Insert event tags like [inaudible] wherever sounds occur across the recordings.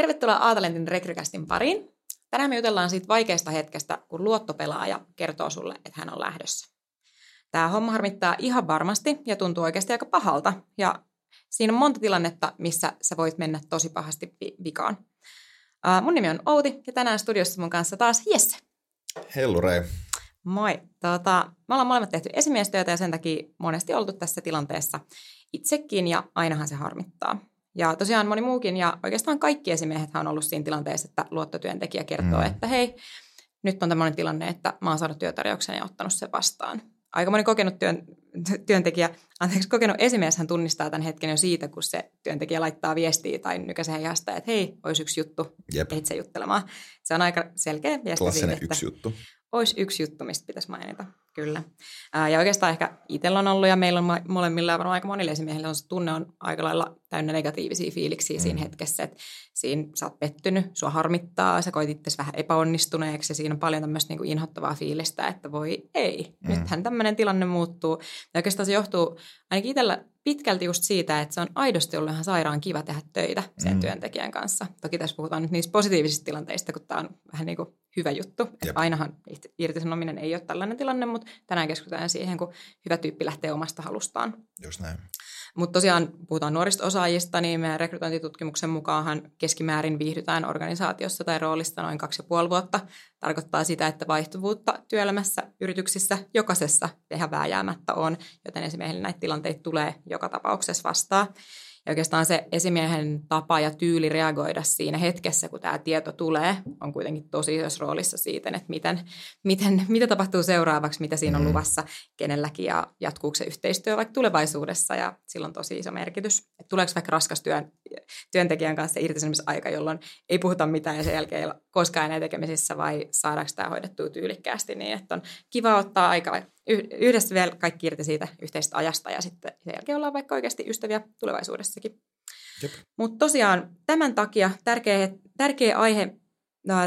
Tervetuloa Aatalentin rekrykästin pariin. Tänään me jutellaan siitä vaikeasta hetkestä, kun luottopelaaja kertoo sulle, että hän on lähdössä. Tämä homma harmittaa ihan varmasti ja tuntuu oikeasti aika pahalta. Ja siinä on monta tilannetta, missä sä voit mennä tosi pahasti vikaan. Mun nimi on Outi ja tänään studiossa mun kanssa taas Jesse. Hellu Rei. Moi. Tota, me ollaan molemmat tehty esimiestyötä ja sen takia monesti oltu tässä tilanteessa itsekin ja ainahan se harmittaa. Ja tosiaan moni muukin ja oikeastaan kaikki esimiehet on ollut siinä tilanteessa, että luottotyöntekijä kertoo, mm. että hei, nyt on tämmöinen tilanne, että mä oon saanut työtarjouksen ja ottanut sen vastaan. Aika moni kokenut työn, [laughs] työntekijä, anteeksi, kokenut esimies hän tunnistaa tämän hetken jo siitä, kun se työntekijä laittaa viestiä tai nykäisee jasta, että hei, olisi yksi juttu, Jep. se juttelemaan. Se on aika selkeä viesti Klassinen siitä, että yksi juttu. Olisi yksi juttu, mistä pitäisi mainita. Kyllä. Ää, ja oikeastaan ehkä itsellä on ollut ja meillä on molemmilla ja varmaan aika monille esimiehille on se tunne on aika lailla täynnä negatiivisia fiiliksiä mm. siinä hetkessä, että siinä sä oot pettynyt, sua harmittaa, sä koit itse vähän epäonnistuneeksi ja siinä on paljon tämmöistä niin inhottavaa fiilistä, että voi ei, mm. nythän tämmöinen tilanne muuttuu. Ja oikeastaan se johtuu ainakin itsellä pitkälti just siitä, että se on aidosti ollut ihan sairaan kiva tehdä töitä sen mm. työntekijän kanssa. Toki tässä puhutaan nyt niistä positiivisista tilanteista, kun tämä on vähän niin kuin hyvä juttu. Että ainahan irtisanominen ei ole tällainen tilanne, mutta tänään keskitytään siihen, kun hyvä tyyppi lähtee omasta halustaan. Just näin. Mutta tosiaan puhutaan nuorista osaajista, niin meidän rekrytointitutkimuksen mukaan keskimäärin viihdytään organisaatiossa tai roolista noin kaksi ja puoli vuotta. Tarkoittaa sitä, että vaihtuvuutta työelämässä, yrityksissä, jokaisessa tehdä vääjäämättä on, joten esimerkiksi näitä tilanteita tulee joka tapauksessa vastaan. Ja oikeastaan se esimiehen tapa ja tyyli reagoida siinä hetkessä, kun tämä tieto tulee, on kuitenkin tosi isossa roolissa siitä, että miten, miten, mitä tapahtuu seuraavaksi, mitä siinä on mm. luvassa kenelläkin ja jatkuuko se yhteistyö vaikka tulevaisuudessa ja sillä on tosi iso merkitys. Että tuleeko vaikka raskas työn, työntekijän kanssa irtisanomisaika, jolloin ei puhuta mitään ja sen jälkeen ei koskaan enää tekemisissä vai saadaanko tämä hoidettua tyylikkäästi niin, että on kiva ottaa aikaa yhdessä vielä kaikki irti siitä yhteisestä ajasta ja sitten sen jälkeen ollaan vaikka oikeasti ystäviä tulevaisuudessakin. Mutta tosiaan tämän takia tärkeä, tärkeä aihe,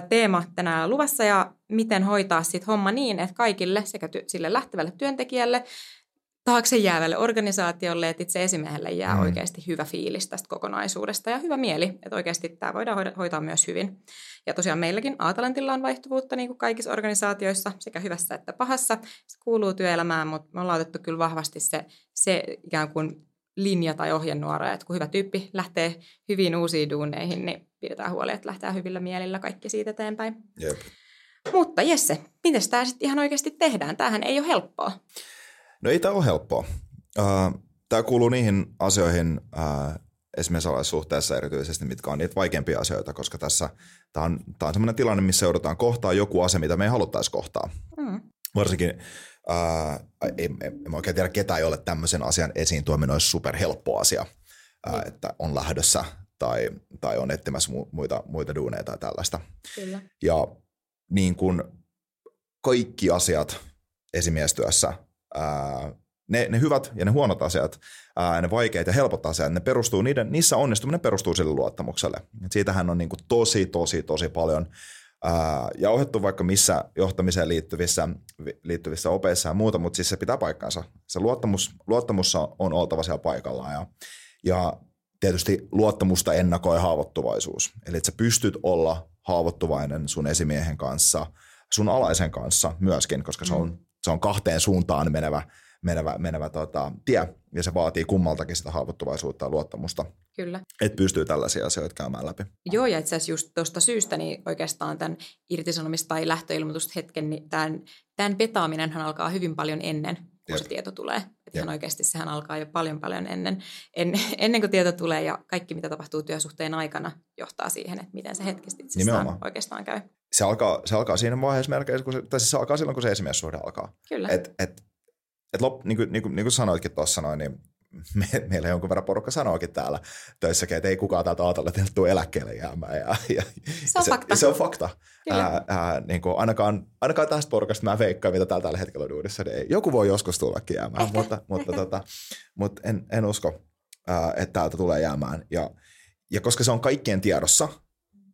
teema tänään luvassa ja miten hoitaa sitten homma niin, että kaikille sekä ty- sille lähtevälle työntekijälle taakse jäävälle organisaatiolle, että itse esimiehelle jää mm. oikeasti hyvä fiilis tästä kokonaisuudesta ja hyvä mieli, että oikeasti tämä voidaan hoitaa myös hyvin. Ja tosiaan meilläkin Aatalantilla on vaihtuvuutta niin kuin kaikissa organisaatioissa, sekä hyvässä että pahassa. Se kuuluu työelämään, mutta me ollaan otettu kyllä vahvasti se, se ikään kuin linja tai ohjenuora, että kun hyvä tyyppi lähtee hyviin uusiin duuneihin, niin pidetään huoli, että lähtee hyvillä mielillä kaikki siitä eteenpäin. Jep. Mutta Jesse, miten tämä sitten ihan oikeasti tehdään? Tämähän ei ole helppoa. No ei tämä ole helppoa. Tämä kuuluu niihin asioihin esimerkiksi suhteessa erityisesti, mitkä on niitä vaikeampia asioita, koska tässä tämä on, tämä on sellainen tilanne, missä joudutaan kohtaa joku asia, mitä me ei haluttaisi kohtaa. Mm. Varsinkin ää, ei, en oikein tiedä, ketä ei ole tämmöisen asian esiin tuominen olisi superhelppo asia, ää, mm. että on lähdössä tai, tai on etsimässä muita, muita duuneita tai tällaista. Kyllä. Ja niin kuin kaikki asiat esimiestyössä ää, ne, ne hyvät ja ne huonot asiat, ää, ne vaikeat ja helpot asiat, ne perustuu, niiden, niissä onnistuminen perustuu sille luottamukselle. Et siitähän on niin kuin tosi, tosi, tosi paljon ää, ja ohjattu vaikka missä johtamiseen liittyvissä, liittyvissä opeissa ja muuta, mutta siis se pitää paikkansa. Se luottamus, luottamus on oltava siellä paikallaan ja, ja tietysti luottamusta ennakoi haavoittuvaisuus. Eli että sä pystyt olla haavoittuvainen sun esimiehen kanssa, sun alaisen kanssa myöskin, koska se on, mm. Se on kahteen suuntaan menevä menevä, menevä tota, tie, ja se vaatii kummaltakin sitä haavoittuvaisuutta ja luottamusta. Kyllä. Että pystyy tällaisia asioita käymään läpi. Joo, ja itse asiassa just tuosta syystä niin oikeastaan tämän irtisanomis- tai lähtöilmoitushetken, niin tämän, tämän petaaminen alkaa hyvin paljon ennen kun Jep. se tieto tulee. Että ihan oikeasti sehän alkaa jo paljon paljon ennen, en, ennen kuin tieto tulee ja kaikki mitä tapahtuu työsuhteen aikana johtaa siihen, että miten se hetkisesti itsestään oikeastaan käy. Se alkaa, se alkaa siinä vaiheessa melkein, kun se, tai siis se alkaa silloin, kun se esimiessuhde alkaa. Kyllä. Et, et et lop, niin, kuin, niin, kuin, niin kuin sanoitkin tuossa noin, niin me, meillä jonkun verran porukka sanoikin täällä töissäkin, että ei kukaan täältä ajatella, että tule eläkkeelle jäämään. Ja, ja, se on se, fakta. Se on fakta. Ää, ää, niin kuin ainakaan, ainakaan tästä porukasta mä veikkaan, mitä täällä tällä hetkellä on uudessa. Niin joku voi joskus tullakin jäämään, ehkä, mutta, mutta, [laughs] tota, mutta en, en usko, ää, että täältä tulee jäämään. Ja, ja koska se on kaikkien tiedossa,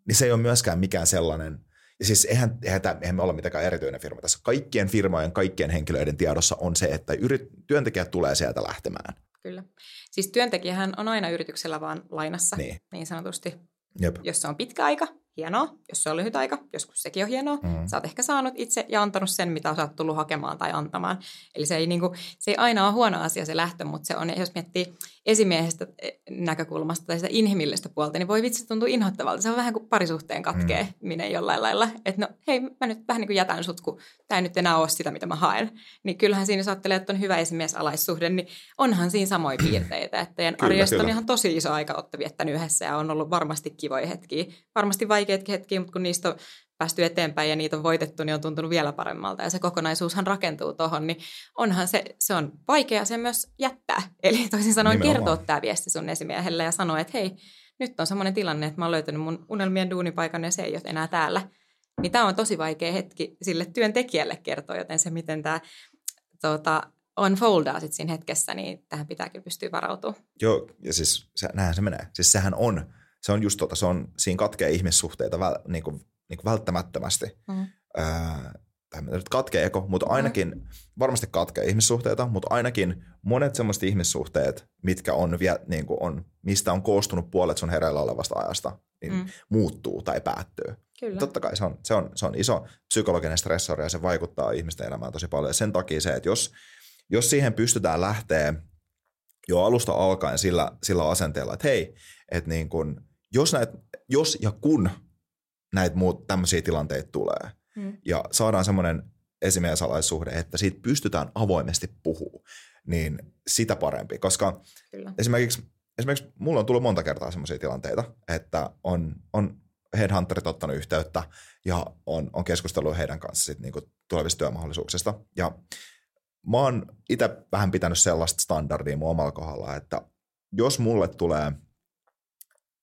niin se ei ole myöskään mikään sellainen – ja siis eihän, eihän, tämä, eihän me olla mitenkään erityinen firma tässä. Kaikkien firmojen, kaikkien henkilöiden tiedossa on se, että yrit, työntekijät tulee sieltä lähtemään. Kyllä. Siis työntekijähän on aina yrityksellä vaan lainassa, niin, niin sanotusti. Jep. Jos se on pitkä aika, hienoa. Jos se on lyhyt aika, joskus sekin on hienoa. Mm. Sä oot ehkä saanut itse ja antanut sen, mitä sä oot tullut hakemaan tai antamaan. Eli se ei, niin kuin, se ei aina ole huono asia se lähtö, mutta se on, jos miettii esimiehestä eh, näkökulmasta tai sitä inhimillistä puolta, niin voi vitsi tuntua inhottavalta. Se on vähän kuin parisuhteen katkeaminen mm. jollain lailla. Että no hei, mä nyt vähän niin kuin jätän sut, kun tämä ei nyt enää ole sitä, mitä mä haen. Niin kyllähän siinä, jos ajattelee, että on hyvä esimiesalaissuhde, niin onhan siinä samoja [clears throat] piirteitä. Että teidän kyllä, arjesta kyllä. on ihan tosi iso aika olette viettänyt yhdessä ja on ollut varmasti kivoja hetkiä. Varmasti vaikeatkin hetkiä, mutta kun niistä on päästy eteenpäin ja niitä on voitettu, niin on tuntunut vielä paremmalta. Ja se kokonaisuushan rakentuu tuohon, niin onhan se, se on vaikea se myös jättää. [laughs] Eli toisin sanoen Nimenomaan. kertoa tämä viesti sun esimiehelle ja sanoa, että hei, nyt on semmoinen tilanne, että mä oon löytänyt mun unelmien duunipaikan ja se ei ole enää täällä. Niin tämä on tosi vaikea hetki sille työntekijälle kertoa, joten se, miten tämä tuota, unfoldaa sitten siinä hetkessä, niin tähän pitääkin pystyä varautumaan. Joo, ja siis se, näinhän se menee. Siis sehän on, se on just tota, se on, siinä katkee ihmissuhteita väl, niin kuin niin kuin välttämättömästi. Mm. Öö, nyt katkeeko, mutta ainakin, mm. varmasti katkee ihmissuhteita, mutta ainakin monet sellaiset ihmissuhteet, mitkä on, vie, niin kuin on, mistä on koostunut puolet sun hereillä olevasta ajasta, niin mm. muuttuu tai päättyy. Kyllä. Totta kai se on, se, on, se on iso psykologinen stressori ja se vaikuttaa ihmisten elämään tosi paljon. Ja sen takia se, että jos, jos siihen pystytään lähteä jo alusta alkaen sillä, sillä asenteella, että hei, että niin kun, jos, näet, jos ja kun näitä muut tämmöisiä tilanteita tulee. Mm. Ja saadaan semmoinen esimiesalaissuhde, että siitä pystytään avoimesti puhua, niin sitä parempi. Koska Kyllä. esimerkiksi, esimerkiksi mulla on tullut monta kertaa semmoisia tilanteita, että on, on headhunterit ottanut yhteyttä ja on, on keskustellut heidän kanssa sit niinku tulevista työmahdollisuuksista. Ja mä oon itse vähän pitänyt sellaista standardia mun omalla kohdalla, että jos mulle tulee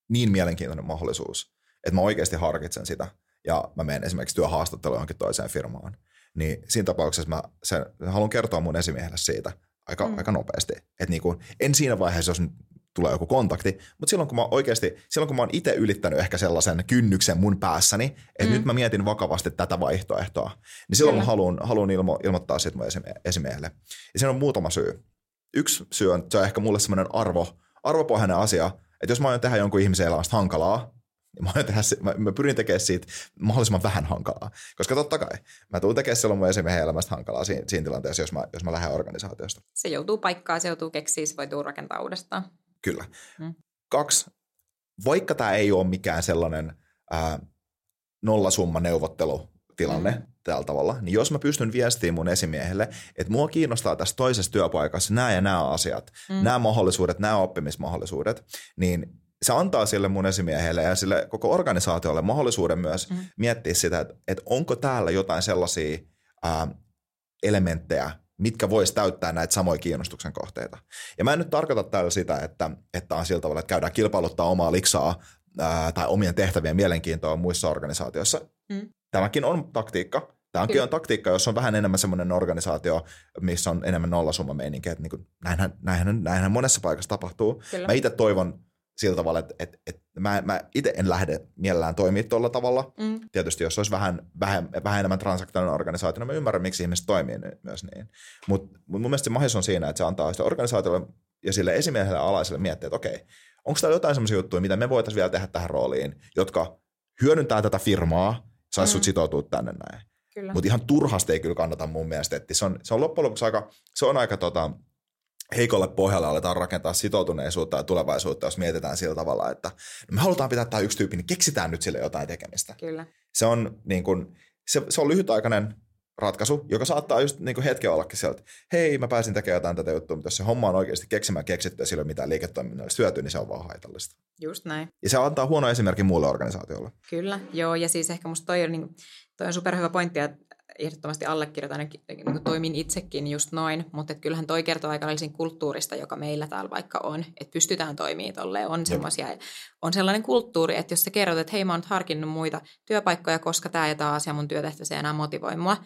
mielenkiintoinen mahdollisuus, että mä oikeasti harkitsen sitä ja mä menen esimerkiksi työhaastatteluun johonkin toiseen firmaan, niin siinä tapauksessa mä sen, haluan kertoa mun esimiehelle siitä aika, mm. aika nopeasti. Että niin kuin, en siinä vaiheessa, jos tulee joku kontakti, mutta silloin kun mä oikeasti, silloin kun mä oon itse ylittänyt ehkä sellaisen kynnyksen mun päässäni, että mm. nyt mä mietin vakavasti tätä vaihtoehtoa, niin silloin Kyllä. mä haluan, haluan ilmo, ilmoittaa siitä mun esimie- esimiehelle. Ja siinä on muutama syy. Yksi syy on, se on ehkä mulle semmoinen arvo, arvopohjainen asia, että jos mä aion tehdä jonkun ihmisen elämästä hankalaa, Mä, tehdä, mä, mä pyrin tekemään siitä mahdollisimman vähän hankalaa. Koska totta kai, mä tulen tekemään silloin mun esimiehen elämästä hankalaa siinä, siinä tilanteessa, jos mä, jos mä lähden organisaatiosta. Se joutuu paikkaan, se joutuu keksiä, se voi rakentaa uudestaan. Kyllä. Hmm. Kaksi, vaikka tämä ei ole mikään sellainen ää, nollasumma neuvottelu, tilanne mm. Tällä tavalla, niin jos mä pystyn viestimään mun esimiehelle, että mua kiinnostaa tässä toisessa työpaikassa nämä ja nämä asiat, mm. nämä mahdollisuudet, nämä oppimismahdollisuudet, niin se antaa sille mun esimiehelle ja sille koko organisaatiolle mahdollisuuden myös mm. miettiä sitä, että, että onko täällä jotain sellaisia ää, elementtejä, mitkä vois täyttää näitä samoja kiinnostuksen kohteita. Ja mä en nyt tarkoita täällä sitä, että, että on sillä tavalla, että käydään kilpailuttaa omaa liksaa ää, tai omien tehtävien mielenkiintoa muissa organisaatioissa. Mm. Tämäkin on taktiikka, Tämäkin Kyllä. on taktiikka, jos on vähän enemmän semmoinen organisaatio, missä on enemmän nollasumma meininki, että niin kuin, näinhän, näinhän, näinhän monessa paikassa tapahtuu. Kyllä. Mä itse toivon sillä tavalla, että, että, että mä, mä itse en lähde mielellään toimia tuolla tavalla. Mm. Tietysti jos olisi vähän, vähän, vähän enemmän transaktionaalinen organisaatio, niin mä ymmärrän, miksi ihmiset toimii myös niin. Mutta mut mun mielestä se mahdollisuus on siinä, että se antaa sitä organisaatiolle ja sille esimiehelle alaiselle miettiä, että okei, onko täällä jotain sellaisia juttuja, mitä me voitaisiin vielä tehdä tähän rooliin, jotka hyödyntää tätä firmaa, saisi mm. sut sitoutua tänne näin. Mutta ihan turhasti ei kyllä kannata mun mielestä, että se on, se on loppujen lopuksi aika, se on aika tota, heikolle pohjalle aletaan rakentaa sitoutuneisuutta ja tulevaisuutta, jos mietitään sillä tavalla, että no me halutaan pitää tämä yksi tyyppi, niin keksitään nyt sille jotain tekemistä. Kyllä. Se on, niin kuin, se, se on lyhytaikainen ratkaisu, joka saattaa just niin hetken ollakin sieltä, hei mä pääsin tekemään jotain tätä juttua, mutta jos se homma on oikeasti keksimään keksitty ja sillä ei ole mitään liiketoiminnallista hyötyä, niin se on vaan haitallista. Just näin. Ja se antaa huono esimerkki muulle organisaatiolle. Kyllä, joo, ja siis ehkä musta toi on, niin, toi on superhyvä pointti, että ehdottomasti allekirjoitan ja niin toimin itsekin just noin, mutta et kyllähän toi kertoo aika kulttuurista, joka meillä täällä vaikka on, että pystytään toimimaan tolleen. On, semmosia, on sellainen kulttuuri, että jos sä kerrot, että hei mä oon nyt harkinnut muita työpaikkoja, koska tämä ja tämä asia mun työtehtävissä enää motivoi mua,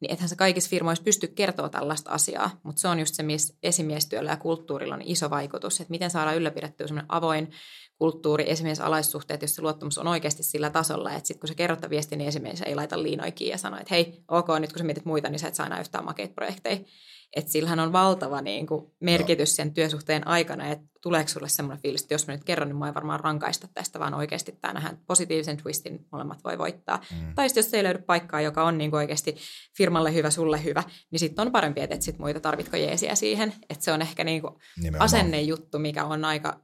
niin ethän se kaikissa firmoissa pysty kertoa tällaista asiaa, mutta se on just se, missä esimiestyöllä ja kulttuurilla on iso vaikutus, että miten saadaan ylläpidettyä semmoinen avoin kulttuuri, esimies alaissuhteet, jos se luottamus on oikeasti sillä tasolla, että sitten kun se kerrotta viesti, niin esimies ei laita liinoikin ja sano, että hei, ok, nyt kun sä mietit muita, niin sä et saa enää yhtään makeita projekteja. Että sillähän on valtava niin kuin, merkitys sen työsuhteen aikana, että tuleeko sulle semmoinen fiilis, että jos mä nyt kerron, niin mä ei varmaan rankaista tästä, vaan oikeasti tämä nähdään positiivisen twistin, molemmat voi voittaa. Mm. Tai sitten jos ei löydy paikkaa, joka on niin kuin oikeasti firmalle hyvä, sulle hyvä, niin sitten on parempi, että sit muita tarvitko jeesiä siihen. Että se on ehkä niin kuin asennejuttu, mikä on aika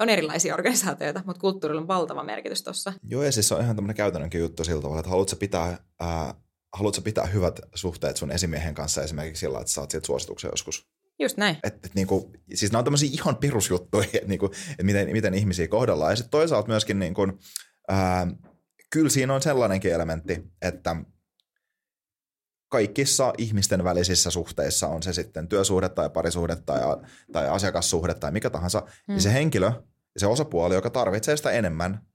on erilaisia organisaatioita, mutta kulttuurilla on valtava merkitys tuossa. Joo, ja siis se on ihan tämmöinen käytännönkin juttu sillä tavalla, että haluatko pitää, ää, haluatko pitää hyvät suhteet sun esimiehen kanssa esimerkiksi sillä, että saat sieltä suosituksen joskus. Just näin. Et, et, niinku, siis nämä on tämmöisiä ihan perusjuttuja, [laughs] että niinku, et miten, miten ihmisiä kohdellaan. Ja sitten toisaalta myöskin, niinku, ää, kyllä siinä on sellainenkin elementti, että kaikissa ihmisten välisissä suhteissa, on se sitten työsuhde tai parisuhde tai, tai asiakassuhde tai mikä tahansa, mm. niin se henkilö, se osapuoli, joka tarvitsee sitä enemmän,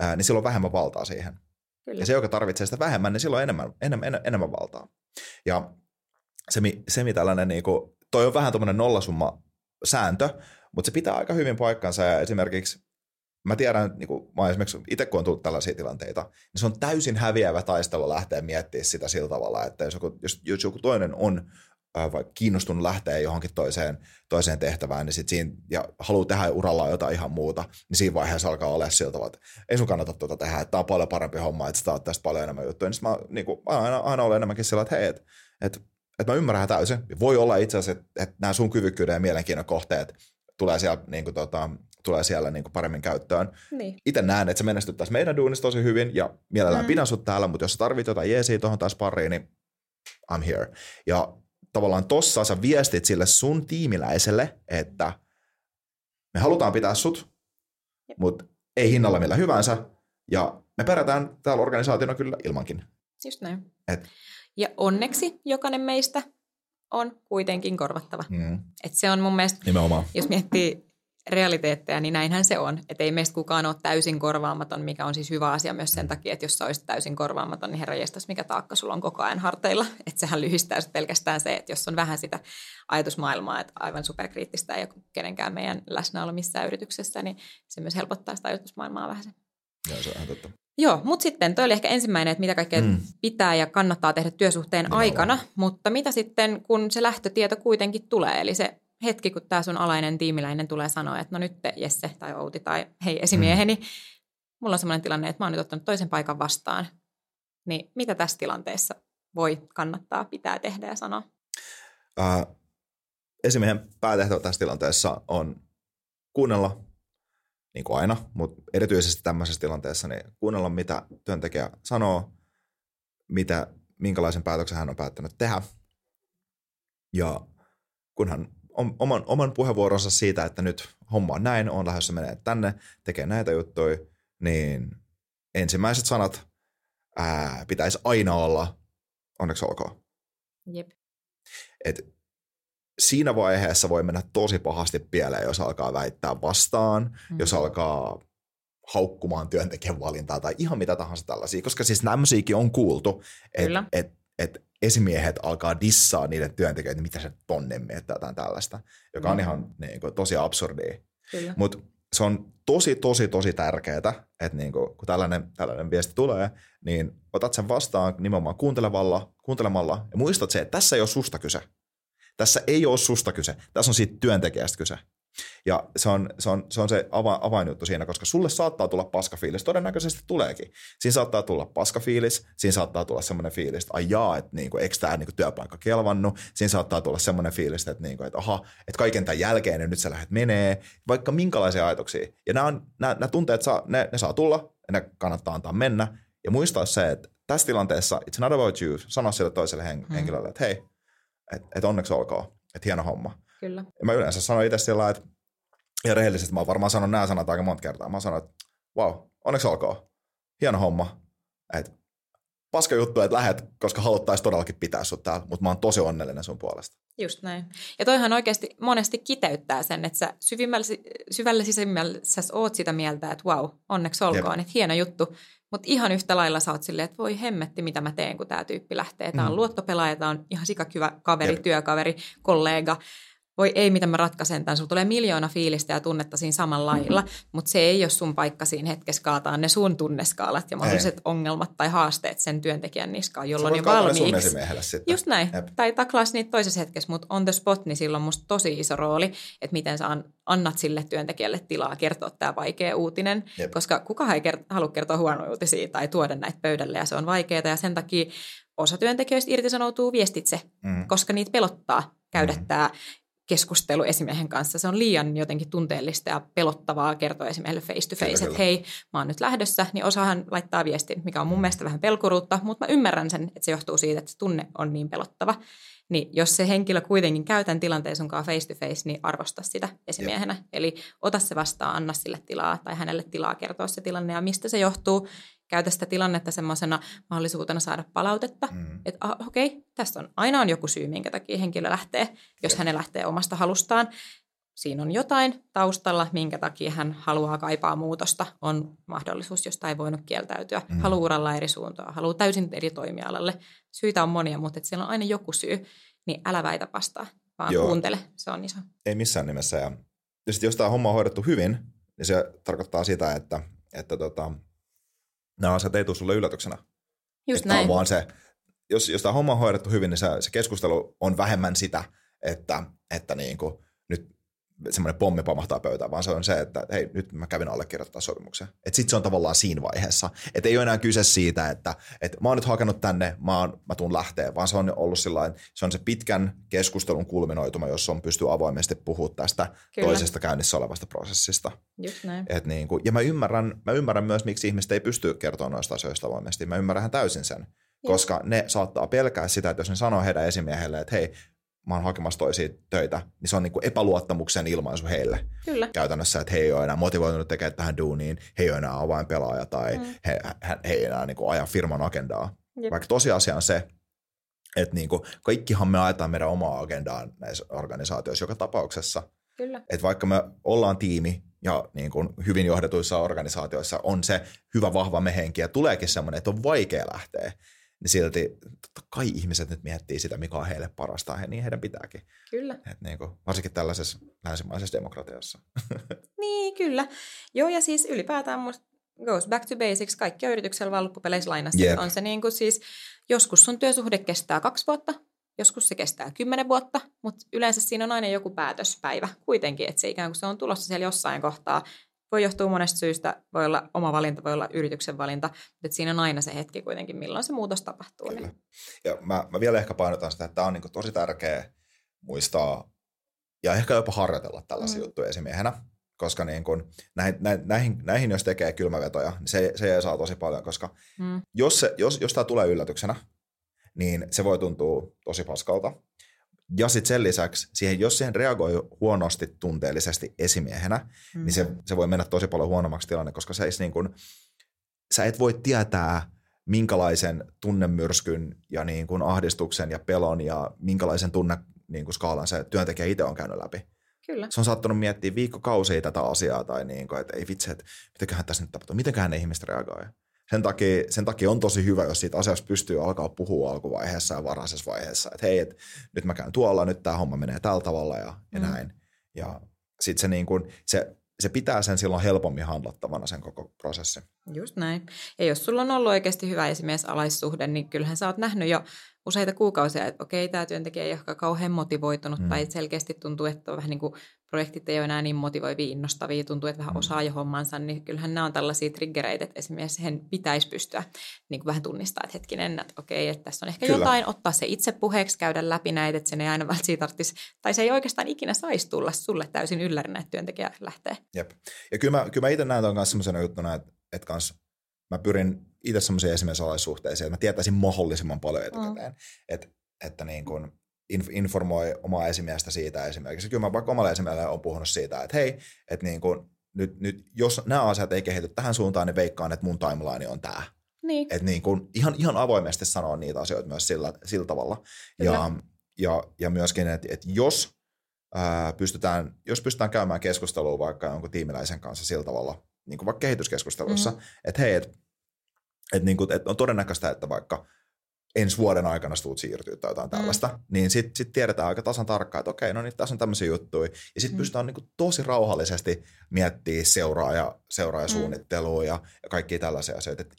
ää, niin silloin on vähemmän valtaa siihen. Kyllä. Ja se, joka tarvitsee sitä vähemmän, niin silloin enemmän, enemmän, enemmän, valtaa. Ja se, se mitä tällainen, niin kuin, toi on vähän tuommoinen nollasumma sääntö, mutta se pitää aika hyvin paikkansa ja esimerkiksi mä tiedän, niin kuin, mä esimerkiksi itse kun on tullut tällaisia tilanteita, niin se on täysin häviävä taistelu lähteä miettimään sitä sillä tavalla, että jos joku, jos, jos joku toinen on vaikka kiinnostunut lähteä johonkin toiseen, toiseen tehtävään, niin sit siinä, ja haluaa tehdä uralla jotain ihan muuta, niin siinä vaiheessa alkaa olla tavalla, että ei sun kannata tuota tehdä, että tämä on paljon parempi homma, että sä tästä paljon enemmän juttuja. Niin mä, niin kuin, aina, aina olen enemmänkin sillä, että hei, että, että, että mä ymmärrän täysin. Voi olla itse asiassa, että, että nämä sun kyvykkyyden ja mielenkiinnon kohteet tulee siellä, niin kuin, tota, tulee siellä niin kuin paremmin käyttöön. Niin. Itse näen, että se menestyttäisi meidän duunissa tosi hyvin ja mielellään mm. pidän sut täällä, mutta jos sä tarvit jotain jeesiä tuohon taas pariin, niin I'm here. Ja tavallaan tossa sä viestit sille sun tiimiläiselle, että me halutaan pitää sut, mutta ei hinnalla millä hyvänsä. Ja me perätään täällä organisaationa kyllä ilmankin. Just näin. Et. Ja onneksi jokainen meistä on kuitenkin korvattava. Mm. Et se on mun mielestä, Nimenomaan. jos miettii realiteetteja, niin näinhän se on. Että ei meistä kukaan ole täysin korvaamaton, mikä on siis hyvä asia myös sen takia, että jos sä olisit täysin korvaamaton, niin herra jestas, mikä taakka sulla on koko ajan harteilla. [laughs] Että sehän lyhistää pelkästään se, että jos on vähän sitä ajatusmaailmaa, että aivan superkriittistä ei ole kenenkään meidän läsnäolo missään yrityksessä, niin se myös helpottaa sitä ajatusmaailmaa vähän. Joo, se on totta. Joo, mutta sitten toi oli ehkä ensimmäinen, että mitä kaikkea mm. pitää ja kannattaa tehdä työsuhteen no. aikana, mutta mitä sitten, kun se lähtötieto kuitenkin tulee, eli se hetki, kun tämä sun alainen tiimiläinen tulee sanoa, että no nyt te Jesse tai Outi tai hei esimieheni, mm. mulla on sellainen tilanne, että mä oon nyt ottanut toisen paikan vastaan, niin mitä tässä tilanteessa voi kannattaa, pitää tehdä ja sanoa? Uh, esimiehen päätehtävä tässä tilanteessa on kuunnella, niin kuin aina, mutta erityisesti tämmöisessä tilanteessa, niin kuunnella, mitä työntekijä sanoo, mitä, minkälaisen päätöksen hän on päättänyt tehdä. Ja kun hän oman, oman puheenvuoronsa siitä, että nyt homma on näin, on lähdössä menee tänne, tekee näitä juttuja, niin ensimmäiset sanat ää, pitäisi aina olla onneksi olkoon. Jep. Et siinä vaiheessa voi mennä tosi pahasti pieleen, jos alkaa väittää vastaan, mm. jos alkaa haukkumaan työntekijän valintaa tai ihan mitä tahansa tällaisia, koska siis tämmöisiäkin on kuultu, että et, et esimiehet alkaa dissaa niiden työntekijöitä, mitä se tonne tai jotain tällaista, joka on mm. ihan niin kuin, tosi absurdia. Mutta se on tosi, tosi, tosi tärkeää, että niin kuin, kun tällainen, tällainen viesti tulee, niin otat sen vastaan nimenomaan kuuntelemalla, kuuntelemalla ja muistat se, että tässä ei ole susta kyse. Tässä ei ole susta kyse, tässä on siitä työntekijästä kyse. Ja se on se, on, se, on se ava, avainjuttu siinä, koska sulle saattaa tulla paskafiilis, todennäköisesti tuleekin. Siinä saattaa tulla paskafiilis, siinä saattaa tulla semmoinen fiilis, että ai jaa, että niinku, eikö tämä niinku, työpaikka kelvannut. Siinä saattaa tulla semmoinen fiilis, että, niinku, että aha, että kaiken tämän jälkeen niin nyt sä lähdet menee, vaikka minkälaisia ajatuksia. Ja nämä, on, nämä, nämä tunteet saa, ne, ne saa tulla ja ne kannattaa antaa mennä. Ja muistaa se, että tässä tilanteessa it's not about you, sano sille toiselle hen- hmm. henkilölle, että hei, että et onneksi olkoon, että hieno homma. Kyllä. Ja mä yleensä sanon itse sillä että ja rehellisesti mä oon varmaan sanonut nämä sanat aika monta kertaa. Mä sanon, että vau, wow, onneksi olkoon. Hieno homma. Et, paska juttu, että lähet, koska haluttaisiin todellakin pitää sut täällä, mutta mä oon tosi onnellinen sun puolesta. Just näin. Ja toihan oikeasti monesti kiteyttää sen, että sä syvimmällä, syvällä sisimmällä sä oot sitä mieltä, että wow, onneksi olkoon, että hieno juttu. Mutta ihan yhtä lailla sä oot silleen, että voi hemmetti, mitä mä teen, kun tämä tyyppi lähtee. Tämä on mm. luottopelaaja, tämä on ihan sikakyvä kaveri, Jep. työkaveri, kollega voi ei, miten mä ratkaisen tämän. Sulla tulee miljoona fiilistä ja tunnetta siinä samalla lailla, mm-hmm. mutta se ei ole sun paikka siinä hetkessä kaataa ne sun tunneskaalat ja mahdolliset ei. ongelmat tai haasteet sen työntekijän niskaan, jolloin jo valmiiksi. Just näin. Jep. Tai taklaas niitä toisessa hetkessä, mutta on the spot, niin sillä on musta tosi iso rooli, että miten sä annat sille työntekijälle tilaa kertoa tämä vaikea uutinen, Jep. koska kukaan ei kert- halua kertoa huonoja uutisia tai tuoda näitä pöydälle ja se on vaikeaa ja sen takia osa työntekijöistä irtisanoutuu viestitse, mm. koska niitä pelottaa käydä mm. tämä keskustelu esimiehen kanssa. Se on liian jotenkin tunteellista ja pelottavaa kertoa esimiehelle face to face, että hei, mä oon nyt lähdössä, niin osahan laittaa viestin, mikä on mun mielestä vähän pelkuruutta, mutta mä ymmärrän sen, että se johtuu siitä, että se tunne on niin pelottava. Niin jos se henkilö kuitenkin käytän tilanteen sunkaan face to face, niin arvosta sitä esimiehenä. Jep. Eli ota se vastaan, anna sille tilaa tai hänelle tilaa kertoa se tilanne ja mistä se johtuu käytä sitä tilannetta semmoisena mahdollisuutena saada palautetta, mm. että ah, okei, okay, tässä on aina on joku syy, minkä takia henkilö lähtee, jos hän lähtee omasta halustaan. Siinä on jotain taustalla, minkä takia hän haluaa kaipaa muutosta. On mahdollisuus, josta ei voinut kieltäytyä. Mm. Haluaa uralla eri suuntaa, haluaa täysin eri toimialalle. Syitä on monia, mutta et siellä on aina joku syy. Niin älä väitä vastaan, vaan Joo. kuuntele. Se on iso. Ei missään nimessä. Ja jos tämä homma on hoidettu hyvin, niin se tarkoittaa sitä, että, että tota, nämä asiat ei tule sulle yllätyksenä. Just että näin. vaan se, jos, jos tämä homma on hoidettu hyvin, niin se, se keskustelu on vähemmän sitä, että, että niin kuin, nyt semmoinen pommi pamahtaa pöytään, vaan se on se, että hei, nyt mä kävin allekirjoittaa sopimuksen. Että sitten se on tavallaan siinä vaiheessa. Että ei ole enää kyse siitä, että, että mä oon nyt hakenut tänne, mä, oon, mä tuun lähteä, vaan se on ollut sillä se on se pitkän keskustelun kulminoituma, jossa on pysty avoimesti puhumaan tästä Kyllä. toisesta käynnissä olevasta prosessista. Just näin. Et niin kuin, ja mä ymmärrän, mä ymmärrän myös, miksi ihmiset ei pysty kertomaan noista asioista avoimesti. Mä ymmärrän täysin sen koska ne saattaa pelkää sitä, että jos ne sanoo heidän esimiehelle, että hei, mä oon hakemassa toisia töitä, niin se on niin kuin epäluottamuksen ilmaisu heille. Kyllä. Käytännössä, että he ei ole enää motivoitunut tekemään tähän duuniin, he ei ole enää avainpelaaja tai mm. he, he, he ei enää niin kuin aja firman agendaa. Jep. Vaikka tosiasia on se, että niin kuin kaikkihan me ajetaan meidän omaa agendaa näissä organisaatioissa joka tapauksessa. Kyllä. Että vaikka me ollaan tiimi ja niin kuin hyvin johdetuissa organisaatioissa on se hyvä vahva mehenki ja tuleekin semmoinen, että on vaikea lähteä, niin silti totta kai ihmiset nyt miettii sitä, mikä on heille parasta, ja niin heidän pitääkin. Kyllä. Et niin kuin, varsinkin tällaisessa länsimaisessa demokratiassa. [laughs] niin, kyllä. Joo, ja siis ylipäätään musta goes back to basics. Kaikki on yrityksellä vaan loppupeleissä lainassa. Yep. On se niin kuin siis, joskus sun työsuhde kestää kaksi vuotta, joskus se kestää kymmenen vuotta, mutta yleensä siinä on aina joku päätöspäivä kuitenkin, että se ikään kuin se on tulossa siellä jossain kohtaa, voi johtua monesta syystä, voi olla oma valinta, voi olla yrityksen valinta, mutta siinä on aina se hetki kuitenkin, milloin se muutos tapahtuu. Kyllä. Niin. Ja mä, mä vielä ehkä painotan sitä, että tämä on niin tosi tärkeä muistaa ja ehkä jopa harjoitella tällaisia mm. juttuja esimiehenä, koska niin kun näihin, näihin, näihin, jos tekee kylmävetoja, niin se, se saa tosi paljon, koska mm. jos, se, jos, jos tämä tulee yllätyksenä, niin se voi tuntua tosi paskalta. Ja sitten sen lisäksi, siihen, jos siihen reagoi huonosti tunteellisesti esimiehenä, mm. niin se, se voi mennä tosi paljon huonommaksi tilanne, koska se niin kuin, sä et voi tietää, minkälaisen tunnemyrskyn ja niin kuin ahdistuksen ja pelon ja minkälaisen tunne niin kuin skaalan se työntekijä itse on käynyt läpi. Kyllä. Se on saattanut miettiä viikkokausia tätä asiaa tai niin kuin, että ei vitsi, että mitäköhän tässä nyt tapahtuu, mitenköhän ne ihmiset reagoi sen takia, sen takia on tosi hyvä, jos siitä asiasta pystyy alkaa puhua alkuvaiheessa ja varhaisessa vaiheessa, että hei, et nyt mä käyn tuolla, nyt tämä homma menee tällä tavalla ja, ja mm. näin. Ja sitten se, niin kun, se, se pitää sen silloin helpommin handlattavana sen koko prosessin. Just näin. Ja jos sulla on ollut oikeasti hyvä esimies alaissuhde, niin kyllähän sä oot nähnyt jo useita kuukausia, että okei, tämä työntekijä ei ole kauhean motivoitunut mm. tai selkeästi tuntuu, että on vähän niin kuin projektit ei ole enää niin motivoivia, innostavia, tuntuu, että vähän mm. osaa jo hommansa, niin kyllähän nämä on tällaisia triggereitä, että esimerkiksi sen pitäisi pystyä niin kuin vähän tunnistaa, että hetkinen, että okei, että tässä on ehkä Kyllä. jotain, ottaa se itse puheeksi, käydä läpi näitä, että sen ei aina [laughs] välttämättä tarvitsisi, tai se ei oikeastaan ikinä saisi tulla sulle täysin yllärinä, että työntekijä lähtee. Jep. Ja kyllä mä, kyllä mä itse näen tuon kanssa sellaisena juttuna, että, että kans mä pyrin itse semmoisiin esimerkiksi että mä tietäisin mahdollisimman paljon etukäteen, mm. että, että niin kuin, informoi omaa esimiestä siitä esimerkiksi. Kyllä mä vaikka omalle esimiehelle on puhunut siitä, että hei, että niin kuin, nyt, nyt, jos nämä asiat ei kehity tähän suuntaan, niin veikkaan, että mun timeline on tämä. Niin. Että niin kuin, ihan, ihan avoimesti sanoa niitä asioita myös sillä, sillä tavalla. Ja, ja, ja myöskin, että, että jos, ää, pystytään, jos pystytään käymään keskustelua vaikka jonkun tiimiläisen kanssa sillä tavalla, niin kuin vaikka kehityskeskustelussa, mm-hmm. että hei, että et, niin kuin, et on todennäköistä, että vaikka ensi vuoden aikana tulet siirtyä tai jotain tällaista, mm. niin sitten sit tiedetään aika tasan tarkkaan, että okei, no niin tässä on tämmöisiä juttuja. Ja sitten mm. pystytään niin kuin tosi rauhallisesti miettimään seuraaja, seuraajasuunnittelua mm. ja, ja kaikkia tällaisia asioita. Et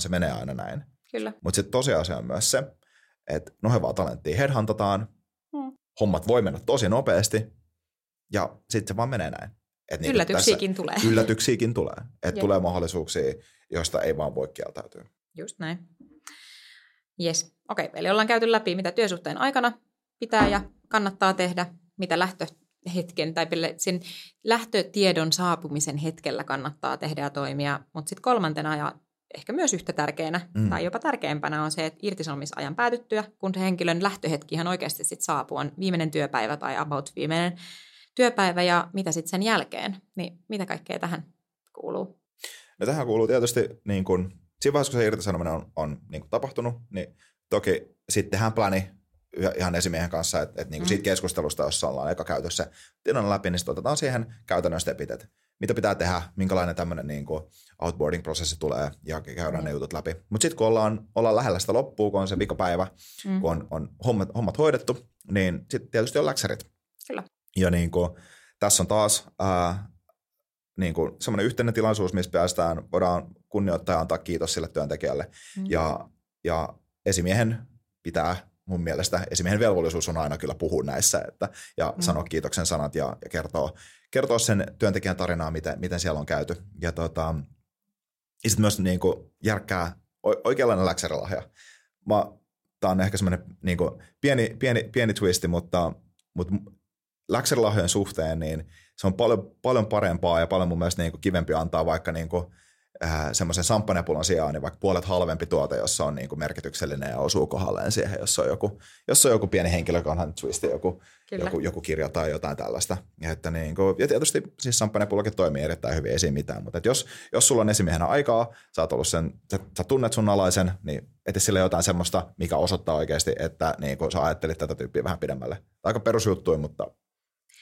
se menee aina näin. Kyllä. Mutta sitten tosiasia on myös se, että nohevaa talenttia headhuntataan, mm. hommat voi mennä tosi nopeasti ja sitten se vaan menee näin. Et niin yllätyksiäkin tässä, tulee. Yllätyksiäkin tulee. Että [laughs] tulee mahdollisuuksia, joista ei vaan voi kieltäytyä. Just näin. Yes. Okei, okay, eli ollaan käyty läpi, mitä työsuhteen aikana pitää ja kannattaa tehdä, mitä lähtöhetken tai sen lähtötiedon saapumisen hetkellä kannattaa tehdä ja toimia. Mutta sitten kolmantena ja ehkä myös yhtä tärkeänä mm. tai jopa tärkeämpänä on se, että irtisanomisajan päätyttyä, kun se henkilön lähtöhetki ihan oikeasti sitten saapuu, on viimeinen työpäivä tai about viimeinen työpäivä ja mitä sitten sen jälkeen, niin mitä kaikkea tähän kuuluu? No tähän kuuluu tietysti niin kun siinä vaiheessa, kun se irtisanominen on, on niin kuin tapahtunut, niin toki sitten tehdään plani ihan esimiehen kanssa, että, että niin kuin mm. siitä keskustelusta, jossa ollaan eka käytössä tiedon läpi, niin otetaan siihen käytännön stepit, että mitä pitää tehdä, minkälainen tämmöinen niin kuin outboarding-prosessi tulee ja käydään mm. ne jutut läpi. Mutta sitten kun ollaan, ollaan lähellä sitä loppua, kun on se viikopäivä, mm. kun on, on hommat, hommat hoidettu, niin sitten tietysti on läksärit. Kyllä. Ja niin kuin, tässä on taas ää, niin kuin semmoinen yhteinen tilaisuus, missä päästään, voidaan kunnioittaa ja antaa kiitos sille työntekijälle. Mm. Ja, ja esimiehen pitää mun mielestä, esimiehen velvollisuus on aina kyllä puhua näissä että, ja mm. sanoa kiitoksen sanat ja, ja kertoa, kertoa sen työntekijän tarinaa, miten, miten siellä on käyty. Ja, tota, ja sitten myös niin kuin, järkkää oikeanlainen läksärilahja. Tämä on ehkä semmoinen niin kuin, pieni, pieni, pieni twisti, mutta, mutta läksärilahjojen suhteen niin se on paljon, paljon parempaa ja paljon mun mielestä niin kuin kivempi antaa vaikka niin kuin, semmoisen samppanepulon sijaan, niin vaikka puolet halvempi tuote, jossa on niin kuin merkityksellinen ja osuu kohdalleen siihen, jos on joku, jos on joku pieni henkilökohtainen twisti, joku, joku, joku, kirja tai jotain tällaista. Ja, että niin kuin, ja tietysti siis samppanepullokin toimii erittäin hyvin, esiin mitään, mutta että jos, jos sulla on esimiehenä aikaa, sä, oot ollut sen, sä, sä tunnet sun alaisen, niin eti sille jotain semmoista, mikä osoittaa oikeasti, että niin kuin sä ajattelit tätä tyyppiä vähän pidemmälle. Aika perusjuttuja, mutta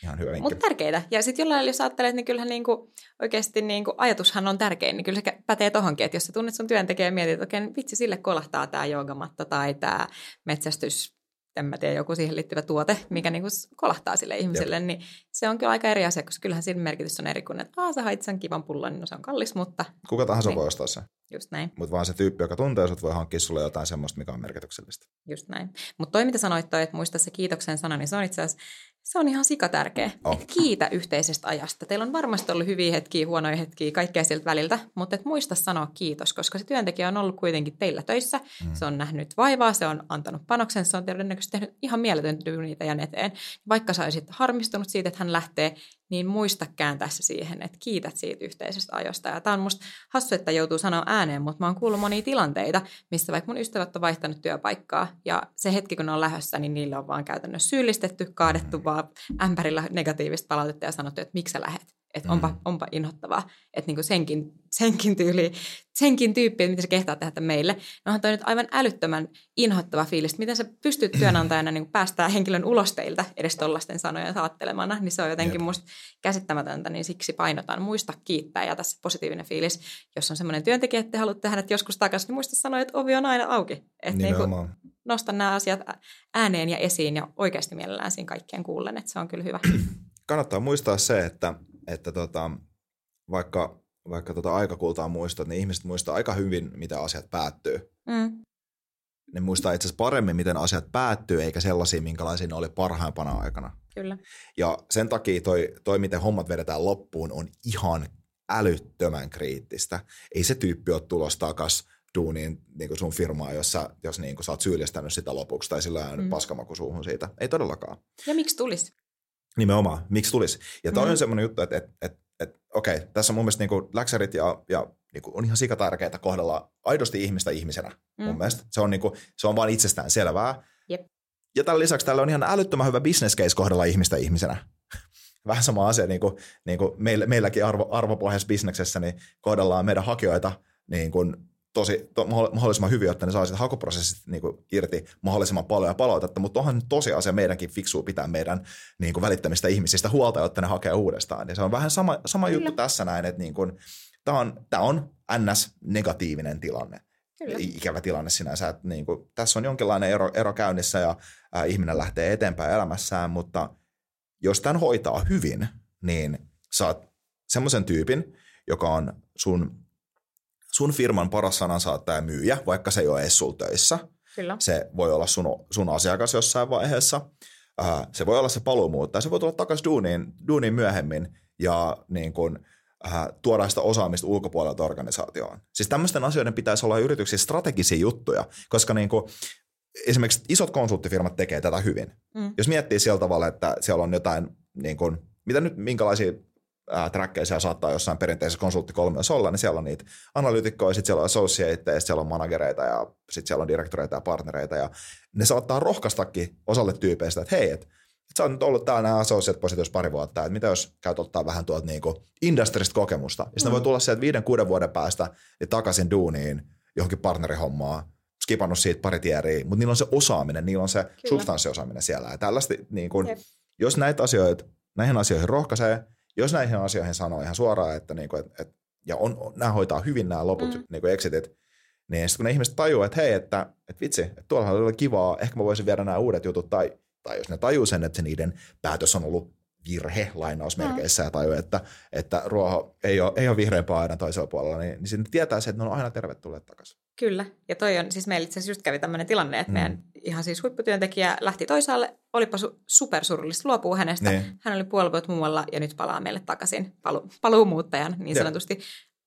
Ihan hyvä Mutta tärkeitä. Ja sitten jollain, jos ajattelet, niin kyllähän niinku, oikeasti niinku, ajatushan on tärkein, niin kyllä se pätee tohonkin, että jos sä tunnet sun työntekijän ja mietit, että okei, okay, vitsi, sille kolahtaa tämä joogamatta tai tämä metsästys, en mä tiedä, joku siihen liittyvä tuote, mikä niinku kolahtaa sille ihmiselle, Jep. niin se on kyllä aika eri asia, koska kyllähän siinä merkitys on eri kuin, että Aa, sä hait sen kivan pullon, niin no se on kallis, mutta... Kuka tahansa niin. voi ostaa sen. Just näin. Mutta vaan se tyyppi, joka tuntee sut, voi hankkia sulle jotain semmoista, mikä on merkityksellistä. Just näin. Mutta toi, mitä sanoit toi, että muista se kiitoksen sana, niin se on itse asiassa se on ihan sikatärkeä. Oh. Et kiitä yhteisestä ajasta. Teillä on varmasti ollut hyviä hetkiä, huonoja hetkiä, kaikkea siltä väliltä, mutta et muista sanoa kiitos, koska se työntekijä on ollut kuitenkin teillä töissä. Mm. Se on nähnyt vaivaa, se on antanut panoksen, se on todennäköisesti tehnyt ihan mieletöntä duunita ja eteen. Vaikka sä olisit harmistunut siitä, että hän lähtee, niin muista kääntää se siihen, että kiität siitä yhteisestä ajosta. Ja tämä on musta hassu, että joutuu sanoa ääneen, mutta mä oon kuullut monia tilanteita, missä vaikka mun ystävät on vaihtanut työpaikkaa ja se hetki, kun ne on lähdössä, niin niillä on vaan käytännössä syyllistetty, kaadettu mm. vaan ämpärillä negatiivista palautetta ja sanottu, että miksi sä lähet. Että onpa, mm. onpa inhottavaa, että niinku senkin, senkin tyyli, senkin tyyppi, että miten se kehtaa tehdä meille. No onhan toi nyt aivan älyttömän inhottava fiilis, miten sä pystyt [clears throat] työnantajana niin päästää henkilön ulos teiltä edes tollaisten sanojen saattelemana, niin se on jotenkin Jep. musta käsittämätöntä, niin siksi painotan. Muista kiittää ja tässä positiivinen fiilis. Jos on semmoinen työntekijä, että haluat tehdä että joskus takaisin, niin muista sanoa, että ovi on aina auki. Että niin nosta nämä asiat ääneen ja esiin ja oikeasti mielellään siinä kaikkien kuullen, että se on kyllä hyvä. [clears throat] Kannattaa muistaa se, että että tota, vaikka, vaikka tota aikakultaa muistat, niin ihmiset muistaa aika hyvin, miten asiat päättyy. Mm. Ne muistaa itse asiassa paremmin, miten asiat päättyy, eikä sellaisia, minkälaisia ne oli parhaimpana aikana. Kyllä. Ja sen takia toi, toi, miten hommat vedetään loppuun, on ihan älyttömän kriittistä. Ei se tyyppi ole tulossa takas duuniin niin kuin sun firmaa, jos sä, jos niin kuin sä oot syyllistänyt sitä lopuksi tai sillä on mm. paskamaku suuhun siitä. Ei todellakaan. Ja miksi tulisi? Nimenomaan, miksi tulisi. Ja toi mm. on semmoinen juttu, että, että, että, että okei, tässä on mun mielestä niin läksärit ja, ja niin kuin on ihan sikatärkeää kohdella aidosti ihmistä ihmisenä mm. mun mielestä. Se on, niin kuin, se on vaan itsestään selvää. Yep. Ja tällä lisäksi tällä on ihan älyttömän hyvä business case kohdella ihmistä ihmisenä. [laughs] Vähän sama asia, niin kuin, niin kuin meillä, meilläkin arvo, arvopohjaisessa bisneksessä, niin kohdellaan meidän hakijoita niin kuin tosi, to, mahdollisimman hyvin, että ne saa sitä hakuprosessista niin kuin, irti mahdollisimman paljon ja palautetta, mutta onhan tosiasia meidänkin fiksuu pitää meidän niin kuin, välittämistä ihmisistä huolta, jotta ne hakee uudestaan. Ja se on vähän sama, sama juttu tässä näin, että niin kuin, tämä on, tämä on ns-negatiivinen tilanne. Kyllä. ikävä tilanne sinänsä. Että niin kuin, tässä on jonkinlainen ero, ero käynnissä ja ää, ihminen lähtee eteenpäin elämässään, mutta jos tämän hoitaa hyvin, niin saat semmoisen tyypin, joka on sun, sun firman paras sanansaattaja myyjä, vaikka se ei ole edes sulla töissä. Kyllä. Se voi olla sun, sun asiakas jossain vaiheessa. Ää, se voi olla se paluumuuttaja. Se voi tulla takaisin duuniin, duuniin myöhemmin ja niin kuin, äh, tuoda sitä osaamista ulkopuolelta organisaatioon. Siis tämmöisten asioiden pitäisi olla yrityksissä strategisia juttuja, koska niin kuin, esimerkiksi isot konsulttifirmat tekee tätä hyvin. Mm. Jos miettii sillä tavalla, että siellä on jotain, niin kuin, mitä nyt, minkälaisia siellä saattaa jossain perinteisessä konsulttikolmiossa olla, niin siellä on niitä analytikkoja, sitten siellä on associateja, siellä on managereita ja sitten siellä on direktoreita ja partnereita ja ne saattaa rohkaistakin osalle tyypeistä, että hei, että sä oot nyt ollut täällä nämä associate positiossa pari vuotta, että mitä jos käyt ottaa vähän tuolta niinku industrista kokemusta. Ja sitten mm. voi tulla sieltä viiden, kuuden vuoden päästä niin takaisin duuniin johonkin partnerihommaan, skipannut siitä pari tieriä, mutta niillä on se osaaminen, niillä on se Kyllä. substanssiosaaminen siellä. Ja tällaista, niin kun, jos näitä asioita, näihin asioihin rohkaisee, jos näihin asioihin sanoo ihan suoraan, että niin kuin, et, et, ja on, nämä hoitaa hyvin nämä loput mm. niin kuin exitit, niin sitten kun ne ihmiset tajuaa, että hei, että, että vitsi, että tuolla oli kivaa, ehkä mä voisin viedä nämä uudet jutut, tai, tai jos ne tajuu sen, että se niiden päätös on ollut virhe lainausmerkeissä mm. ja tajuu, että, että ruoho ei ole, ei ole vihreämpää aina toisella puolella, niin, niin sitten tietää se, että ne on aina tervetulleet takaisin. Kyllä, ja toi on, siis meillä itse asiassa just kävi tämmöinen tilanne, että mm. meidän ihan siis huipputyöntekijä lähti toisaalle, olipa su- supersurullista, luopuu hänestä. Niin. Hän oli puoli vuotta muualla ja nyt palaa meille takaisin palu- paluumuuttajan niin sanotusti. Ja.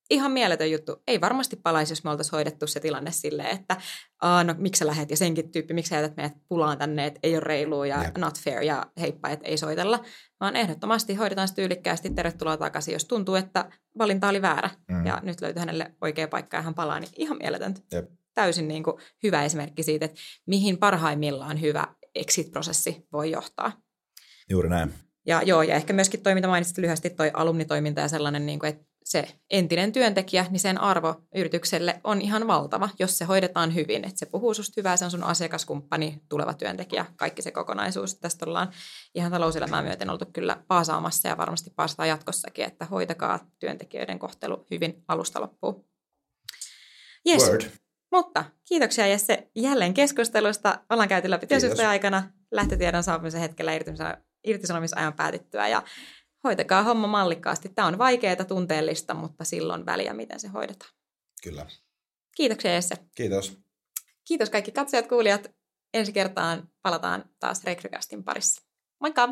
Ihan mieletön juttu. Ei varmasti palaisi, jos me oltaisiin hoidettu se tilanne silleen, että no miksi sä lähet ja senkin tyyppi, miksi sä jätät meidät pulaan tänne, että ei ole reilua ja Jep. not fair ja heippa, että ei soitella. Vaan ehdottomasti hoidetaan se tyylikkäästi, tervetuloa takaisin, jos tuntuu, että valinta oli väärä mm. ja nyt löytyy hänelle oikea paikka ja hän palaa, niin ihan mieletöntä. Jep. Täysin niin kuin hyvä esimerkki siitä, että mihin parhaimmillaan hyvä exit-prosessi voi johtaa. Juuri näin. Ja joo, ja ehkä myöskin toi, mitä mainitsit lyhyesti, toi alumnitoiminta ja sellainen, niin kuin, että se entinen työntekijä, niin sen arvo yritykselle on ihan valtava, jos se hoidetaan hyvin. Että se puhuu susta hyvää, se on sun asiakaskumppani, tuleva työntekijä, kaikki se kokonaisuus. Tästä ollaan ihan talouselämää myöten oltu kyllä paasaamassa ja varmasti paasataan jatkossakin, että hoitakaa työntekijöiden kohtelu hyvin alusta loppuun. Yes. Word. Mutta kiitoksia Jesse jälleen keskustelusta. Ollaan käyty läpi työsuhteen aikana lähtötiedon saapumisen hetkellä irtisanomisajan päätettyä ja hoitakaa homma mallikkaasti. Tämä on vaikeaa, tunteellista, mutta silloin väliä, miten se hoidetaan. Kyllä. Kiitoksia Jesse. Kiitos. Kiitos kaikki katsojat, kuulijat. Ensi kertaan palataan taas Rekrycastin parissa. Moikka!